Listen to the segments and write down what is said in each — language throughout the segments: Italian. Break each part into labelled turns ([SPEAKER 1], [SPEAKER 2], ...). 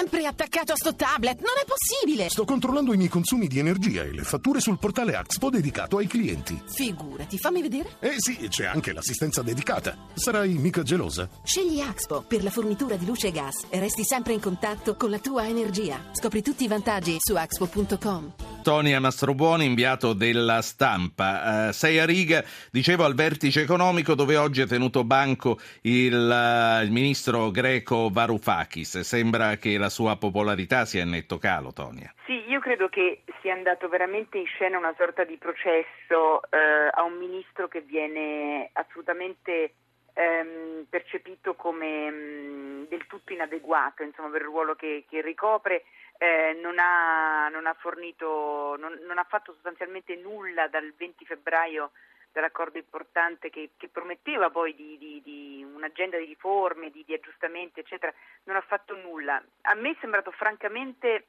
[SPEAKER 1] sempre attaccato a sto tablet, non è possibile!
[SPEAKER 2] Sto controllando i miei consumi di energia e le fatture sul portale Axpo dedicato ai clienti.
[SPEAKER 1] Figurati, fammi vedere.
[SPEAKER 2] Eh sì, c'è anche l'assistenza dedicata. Sarai mica gelosa?
[SPEAKER 1] Scegli Axpo per la fornitura di luce e gas e resti sempre in contatto con la tua energia. Scopri tutti i vantaggi su axpo.com.
[SPEAKER 3] Tonia Mastrobuoni, inviato della stampa. Uh, sei a riga, dicevo, al vertice economico dove oggi è tenuto banco il, uh, il ministro greco Varoufakis. Sembra che la sua popolarità sia in netto calo, Tonia.
[SPEAKER 4] Sì, io credo che sia andato veramente in scena una sorta di processo uh, a un ministro che viene assolutamente ehm, percepito come mh, del tutto inadeguato insomma, per il ruolo che, che ricopre eh, non, ha, non, ha, fornito, non, non, ha fatto sostanzialmente nulla dal 20 febbraio dell'accordo importante che, che prometteva poi di, di, di, un'agenda di riforme, di, di aggiustamenti, eccetera, non ha fatto nulla. A me è sembrato francamente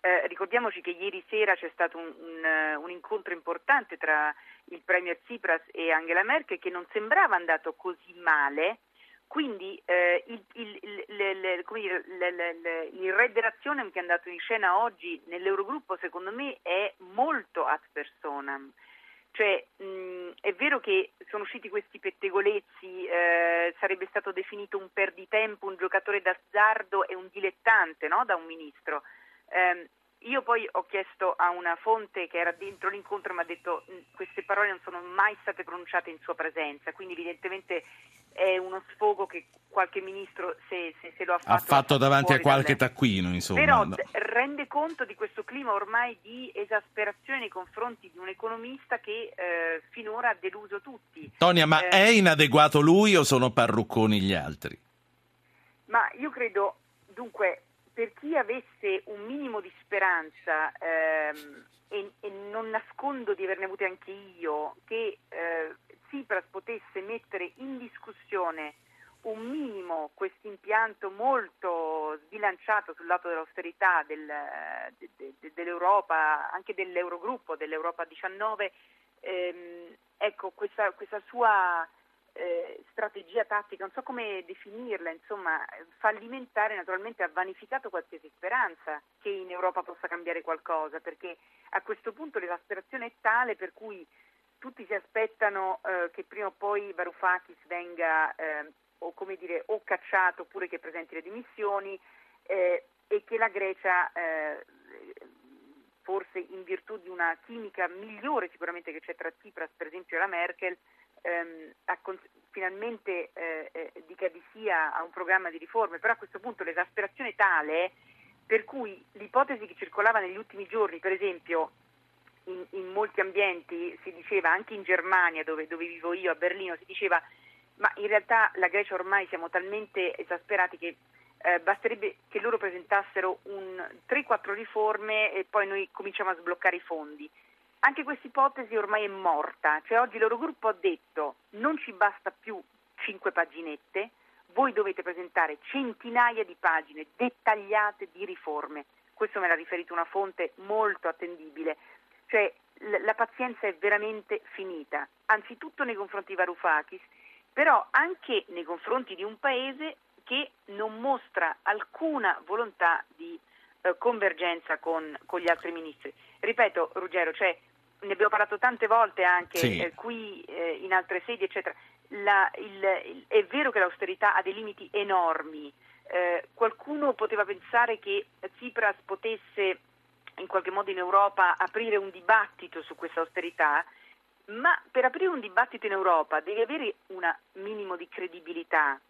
[SPEAKER 4] eh, ricordiamoci che ieri sera c'è stato un, un, un, incontro importante tra il Premier Tsipras e Angela Merkel che non sembrava andato così male quindi eh, il, il, il, il, Red Razionem che è andato in scena oggi nell'Eurogruppo secondo me è molto ad personam. Cioè, mh, è vero che sono usciti questi pettegolezzi, eh, sarebbe stato definito un perditempo, un giocatore d'azzardo e un dilettante no? da un ministro. Eh, io poi ho chiesto a una fonte che era dentro l'incontro e mi ha detto che queste parole non sono mai state pronunciate in sua presenza, quindi evidentemente è uno sfogo che qualche ministro se, se, se lo ha fatto.
[SPEAKER 3] Ha fatto davanti a qualche taccuino, insomma.
[SPEAKER 4] Però no. rende conto di questo clima ormai di esasperazione nei confronti di un economista che eh, finora ha deluso tutti.
[SPEAKER 3] Tonia, ma eh, è inadeguato lui o sono parrucconi gli altri?
[SPEAKER 4] Ma io credo, dunque, per chi avesse un minimo di speranza ehm, e, e, non nascondo di averne avute anche io, che eh, Tsipras potesse mettere in discussione un minimo questo impianto molto sbilanciato sul lato dell'austerità del, de, de, dell'Europa, anche dell'Eurogruppo, dell'Europa 19, ehm, ecco questa, questa sua eh, strategia tattica, non so come definirla, insomma, fallimentare naturalmente ha vanificato qualsiasi speranza che in Europa possa cambiare qualcosa, perché a questo punto l'esasperazione è tale per cui tutti si aspettano eh, che prima o poi Varoufakis venga eh, o, dire, o, cacciato oppure che presenti le dimissioni eh, e che la Grecia eh, forse in virtù di una chimica migliore sicuramente che c'è tra Tsipras per esempio e la Merkel ehm, cons- finalmente eh, eh, dica di sì a un programma di riforme, però a questo punto l'esasperazione è tale per cui l'ipotesi che circolava negli ultimi giorni, per esempio in, in molti ambienti si diceva, anche in Germania dove, dove vivo io, a Berlino, si diceva ma in realtà la Grecia ormai siamo talmente esasperati che eh, basterebbe che loro presentassero 3-4 riforme e poi noi cominciamo a sbloccare i fondi. Anche questa ipotesi ormai è morta, cioè oggi il loro gruppo ha detto non ci basta più 5 paginette, voi dovete presentare centinaia di pagine dettagliate di riforme. Questo me l'ha riferito una fonte molto attendibile. Cioè la pazienza è veramente finita, anzitutto nei confronti di Varoufakis, però anche nei confronti di un paese che non mostra alcuna volontà di eh, convergenza con, con, gli altri ministri. Ripeto, Ruggero, cioè, ne abbiamo parlato tante volte anche sì. eh, qui eh, in altre sedi, eccetera. La, il, il, è vero che l'austerità ha dei limiti enormi. Eh, qualcuno poteva pensare che Tsipras potesse in qualche modo in Europa aprire un dibattito su questa austerità, ma per aprire un dibattito in Europa devi avere un minimo di credibilità.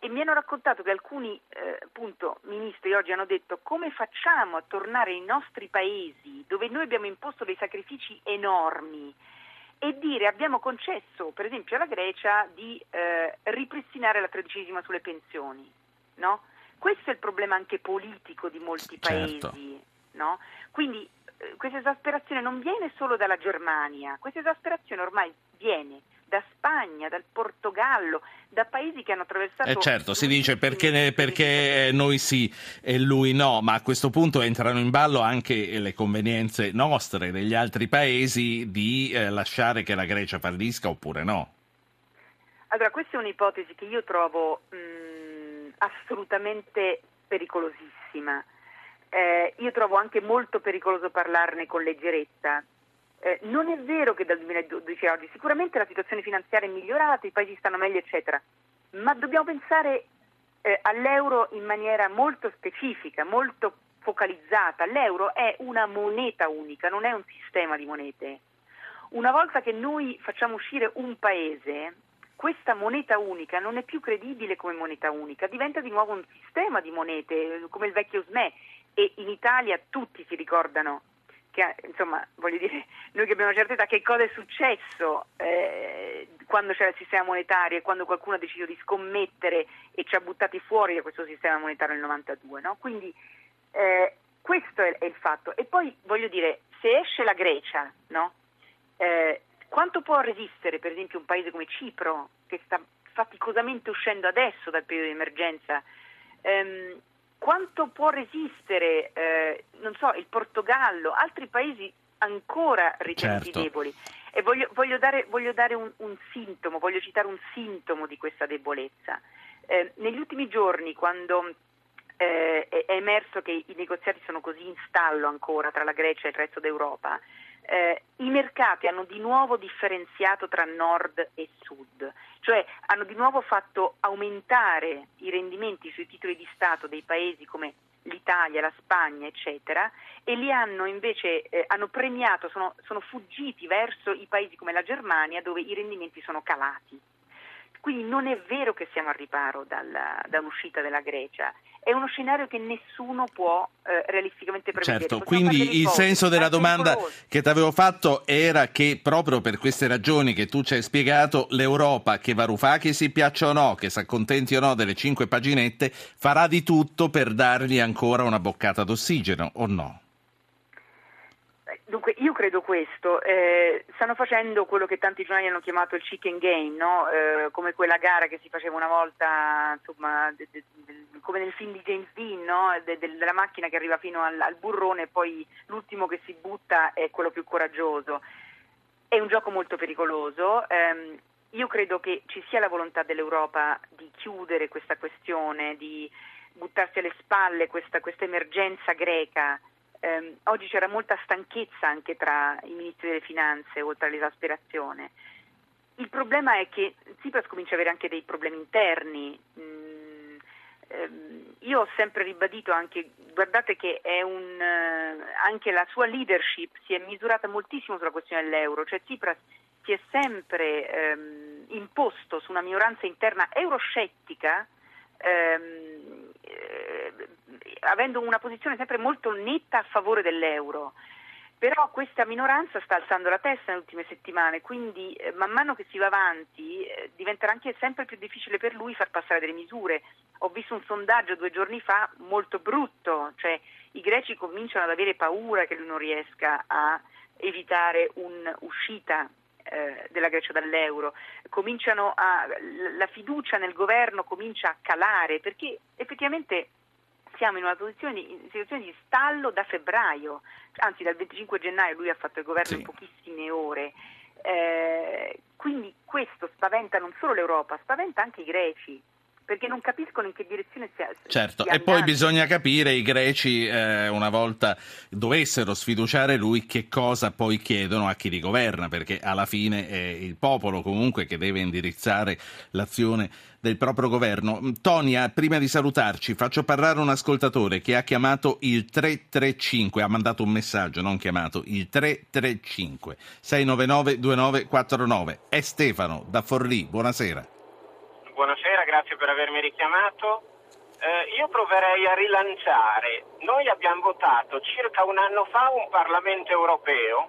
[SPEAKER 4] E mi hanno raccontato che alcuni eh, appunto, ministri oggi hanno detto come facciamo a tornare ai nostri paesi dove noi abbiamo imposto dei sacrifici enormi e dire abbiamo concesso per esempio alla Grecia di eh, ripristinare la tredicesima sulle pensioni. No? Questo è il problema anche politico di molti
[SPEAKER 3] certo.
[SPEAKER 4] paesi. No? Quindi eh, questa esasperazione non viene solo dalla Germania, questa esasperazione ormai viene da Spagna, dal Portogallo, da paesi che hanno attraversato...
[SPEAKER 3] Eh certo, si dice perché, perché, noi sì e lui no, ma a questo punto entrano in ballo anche le convenienze nostre, degli altri paesi, di eh, lasciare che la Grecia fallisca oppure no.
[SPEAKER 4] Allora, questa è un'ipotesi che io trovo mh, assolutamente pericolosissima. Eh, io trovo anche molto pericoloso parlarne con leggerezza. Eh, non è vero che dal 2012 a oggi, sicuramente la situazione finanziaria è migliorata, i paesi stanno meglio, eccetera, ma dobbiamo pensare eh, all'euro in maniera molto specifica, molto focalizzata. L'euro è una moneta unica, non è un sistema di monete. Una volta che noi facciamo uscire un paese, questa moneta unica non è più credibile come moneta unica, diventa di nuovo un sistema di monete, come il vecchio SME. E in Italia tutti si ricordano che, insomma, voglio dire, noi che abbiamo una certa che cosa è successo eh, quando c'era il sistema monetario e quando qualcuno ha deciso di scommettere e ci ha buttati fuori da questo sistema monetario nel 92, no? Quindi eh, questo è, è, il fatto. E poi voglio dire, se esce la Grecia, no? eh, quanto può resistere per esempio un paese come Cipro, che sta faticosamente uscendo adesso dal periodo di emergenza? Ehm, quanto può resistere, eh, non so, il Portogallo, altri paesi ancora ritenuti certo. deboli? E voglio, voglio, dare, voglio dare un, un, sintomo, voglio citare un sintomo di questa debolezza. Eh, negli ultimi giorni, quando eh, è emerso che i negoziati sono così in stallo ancora tra la Grecia e il resto d'Europa, eh, i mercati hanno di nuovo differenziato tra nord e sud, cioè hanno di nuovo fatto aumentare i rendimenti sui titoli di Stato dei paesi come l'Italia, la Spagna, eccetera, e li hanno invece eh, hanno premiato, sono, sono fuggiti verso i paesi come la Germania dove i rendimenti sono calati. Quindi non è vero che siamo al riparo dalla, dall'uscita della Grecia, è uno scenario che nessuno può eh, realisticamente prevedere.
[SPEAKER 3] Certo, quindi il senso della domanda che ti avevo fatto era che proprio per queste ragioni che tu ci hai spiegato, l'Europa, che Varoufakis si piaccia o no, che si accontenti o no delle cinque paginette, farà di tutto per dargli ancora una boccata d'ossigeno, o no?
[SPEAKER 4] Dunque, io credo questo. Eh, stanno facendo quello che tanti giornali hanno chiamato il chicken game, no? eh, come quella gara che si faceva una volta, insomma, de, de, de, come nel film di James Dean, no? della macchina che arriva fino al, al, burrone e poi l'ultimo che si butta è quello più coraggioso. È un gioco molto pericoloso. Eh, io credo che ci sia la volontà dell'Europa di chiudere questa questione, di buttarsi alle spalle questa, questa emergenza greca eh, oggi c'era molta stanchezza anche tra i ministri delle finanze, oltre all'esasperazione. Il problema è che Tsipras comincia ad avere anche dei problemi interni. Mm, ehm, io ho sempre ribadito anche, guardate che un, eh, anche la sua leadership si è misurata moltissimo sulla questione dell'euro, cioè Tsipras si è sempre ehm, imposto su una minoranza interna euroscettica ehm, eh, avendo una posizione sempre molto netta a favore dell'euro. Però questa minoranza sta alzando la testa nelle ultime settimane, quindi eh, man mano che si va avanti eh, diventerà anche sempre più difficile per lui far passare delle misure. Ho visto un sondaggio due giorni fa molto brutto, cioè i greci cominciano ad avere paura che lui non riesca a evitare un'uscita eh, della Grecia dall'euro, a, la fiducia nel governo comincia a calare perché effettivamente siamo in una posizione, in situazione di stallo da febbraio, anzi dal 25 gennaio lui ha fatto il governo sì. in pochissime ore. Eh, quindi questo spaventa non solo l'Europa, spaventa anche i greci perché non capiscono in che direzione sia.
[SPEAKER 3] Certo, e poi bisogna capire i greci, eh, una volta dovessero sfiduciare lui, che cosa poi chiedono a chi li governa, perché alla fine è il popolo comunque che deve indirizzare l'azione del proprio governo. Tonia, prima di salutarci, faccio parlare un ascoltatore che ha chiamato il 335, ha mandato un messaggio, non chiamato, il 335 699 2949. È Stefano da Forlì, buonasera
[SPEAKER 5] grazie per avermi richiamato. Eh, io proverei a rilanciare. Noi abbiamo votato circa un anno fa un Parlamento europeo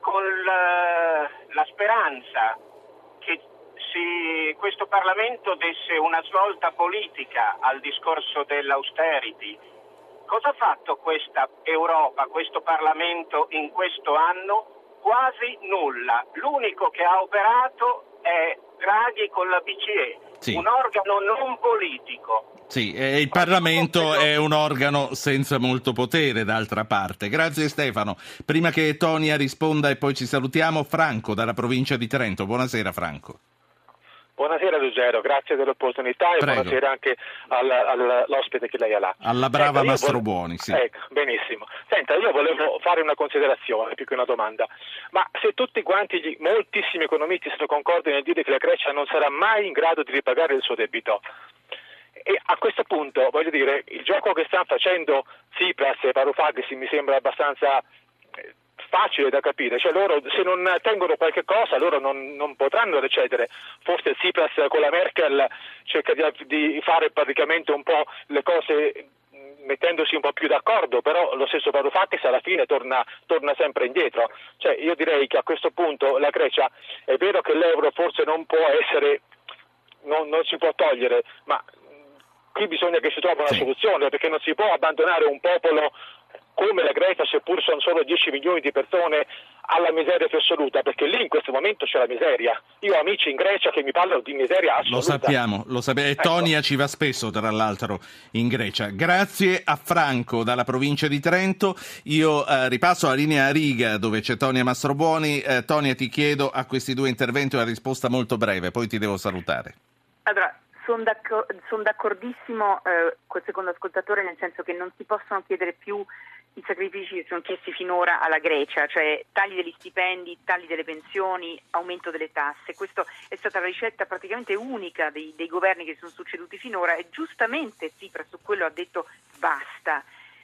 [SPEAKER 5] con la, la speranza che si, questo Parlamento desse una svolta politica al discorso dell'austerity. Cosa ha fatto questa Europa, questo Parlamento in questo anno? Quasi nulla. L'unico che ha operato è Draghi con la BCE sì. un organo non politico.
[SPEAKER 3] Sì, e il Parlamento è un organo senza molto potere, d'altra parte. Grazie Stefano. Prima che Tonia risponda e poi ci salutiamo, Franco dalla provincia di Trento. Buonasera Franco.
[SPEAKER 6] Buonasera Ruggero, grazie dell'opportunità e
[SPEAKER 3] Prego.
[SPEAKER 6] buonasera anche al- al- all'ospite che lei ha là.
[SPEAKER 3] Alla brava
[SPEAKER 6] Senta, io
[SPEAKER 3] Mastrobuoni, sì.
[SPEAKER 6] Ecco, benissimo. Senta, io volevo fare una considerazione più che una domanda. Ma se tutti quanti, gli, moltissimi economisti sono concordi nel dire che la Grecia non sarà mai in grado di ripagare il suo debito, e a questo punto, voglio dire, il gioco che stanno facendo Tsipras e Varoufakis mi sembra abbastanza eh, facile da capire, cioè loro se non tengono qualche cosa loro non, non potranno recedere, forse Tsipras con la Merkel cerca di, di fare praticamente un po' le cose mettendosi un po' più d'accordo, però lo stesso Varoufakis alla fine torna, torna sempre indietro, cioè io direi che a questo punto la Grecia è vero che l'euro forse non può essere non, non si può togliere, ma qui bisogna che si trovi una soluzione perché non si può abbandonare un popolo come la Grecia, seppur sono solo 10 milioni di persone, alla miseria più assoluta, perché lì in questo momento c'è la miseria. Io ho amici in Grecia che mi parlano di miseria assoluta.
[SPEAKER 3] Lo sappiamo, lo sappiamo. E
[SPEAKER 6] Ecco.
[SPEAKER 3] Tonia ci va spesso, tra l'altro, in Grecia. Grazie a Franco dalla provincia di Trento. Io eh, ripasso la linea a riga dove c'è Tonia Mastrobuoni. Eh, Tonia, ti chiedo a questi due interventi una risposta molto breve, poi ti devo salutare.
[SPEAKER 4] Allora, sono d'accordissimo eh, col secondo ascoltatore nel senso che non si possono chiedere più i sacrifici che sono chiesti finora alla Grecia, cioè tagli degli stipendi, tagli delle pensioni, aumento delle tasse. Questa è stata la ricetta praticamente unica dei, dei governi che si sono succeduti finora e giustamente Tsipras su quello ha detto basta.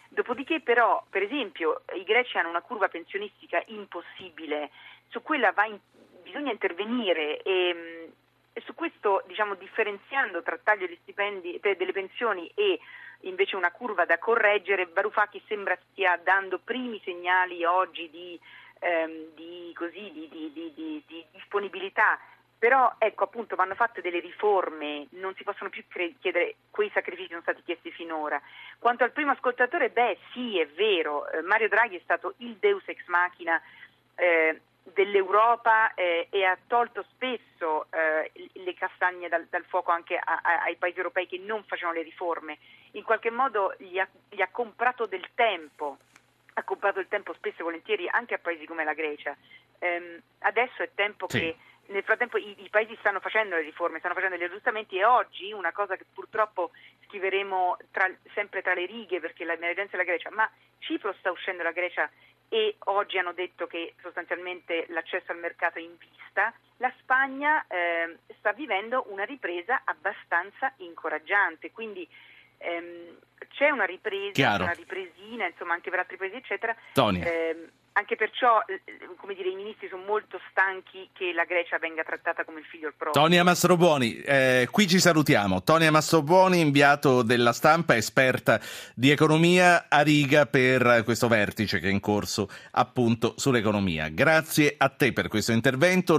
[SPEAKER 4] Dopodiché però, per esempio, i greci hanno una curva pensionistica impossibile, su quella in- bisogna intervenire e, mh, e su questo, diciamo, differenziando tra taglio degli stipendi, delle pensioni e invece una curva da correggere, Varoufakis sembra stia dando primi segnali oggi di, ehm, di, così, di, di- di- di- di disponibilità. Però ecco appunto vanno fatte delle riforme, non si possono più cre- chiedere quei sacrifici che sono stati chiesti finora. Quanto al primo ascoltatore, beh sì è vero, eh, Mario Draghi è stato il deus ex machina eh, dell'Europa eh, e ha tolto spesso eh, le castagne dal, dal fuoco anche a- a- ai paesi europei che non facevano le riforme. In qualche modo gli ha, gli ha comprato del tempo, ha comprato il tempo spesso e volentieri anche a paesi come la Grecia. Ehm, adesso è tempo
[SPEAKER 3] Sì.
[SPEAKER 4] che nel frattempo i, i paesi stanno facendo le riforme, stanno facendo gli aggiustamenti e oggi una cosa che purtroppo scriveremo tra- sempre tra le righe perché l'emergenza è la Grecia, ma Cipro sta uscendo la Grecia e oggi hanno detto che sostanzialmente l'accesso al mercato è in vista, la Spagna ehm, sta vivendo una ripresa abbastanza incoraggiante, quindi ehm, c'è una ripresa,
[SPEAKER 3] Chiaro.
[SPEAKER 4] una ripresina, insomma anche per altri paesi eccetera. Ehm, anche perciò come dire, i ministri sono molto stanchi che la Grecia venga trattata come il figlio il proprio.
[SPEAKER 3] Tonia Mastrobuoni, eh, qui ci salutiamo. Tonia Mastrobuoni, inviato della stampa, esperta di economia a riga per questo vertice che è in corso appunto sull'economia. Grazie a te per questo intervento.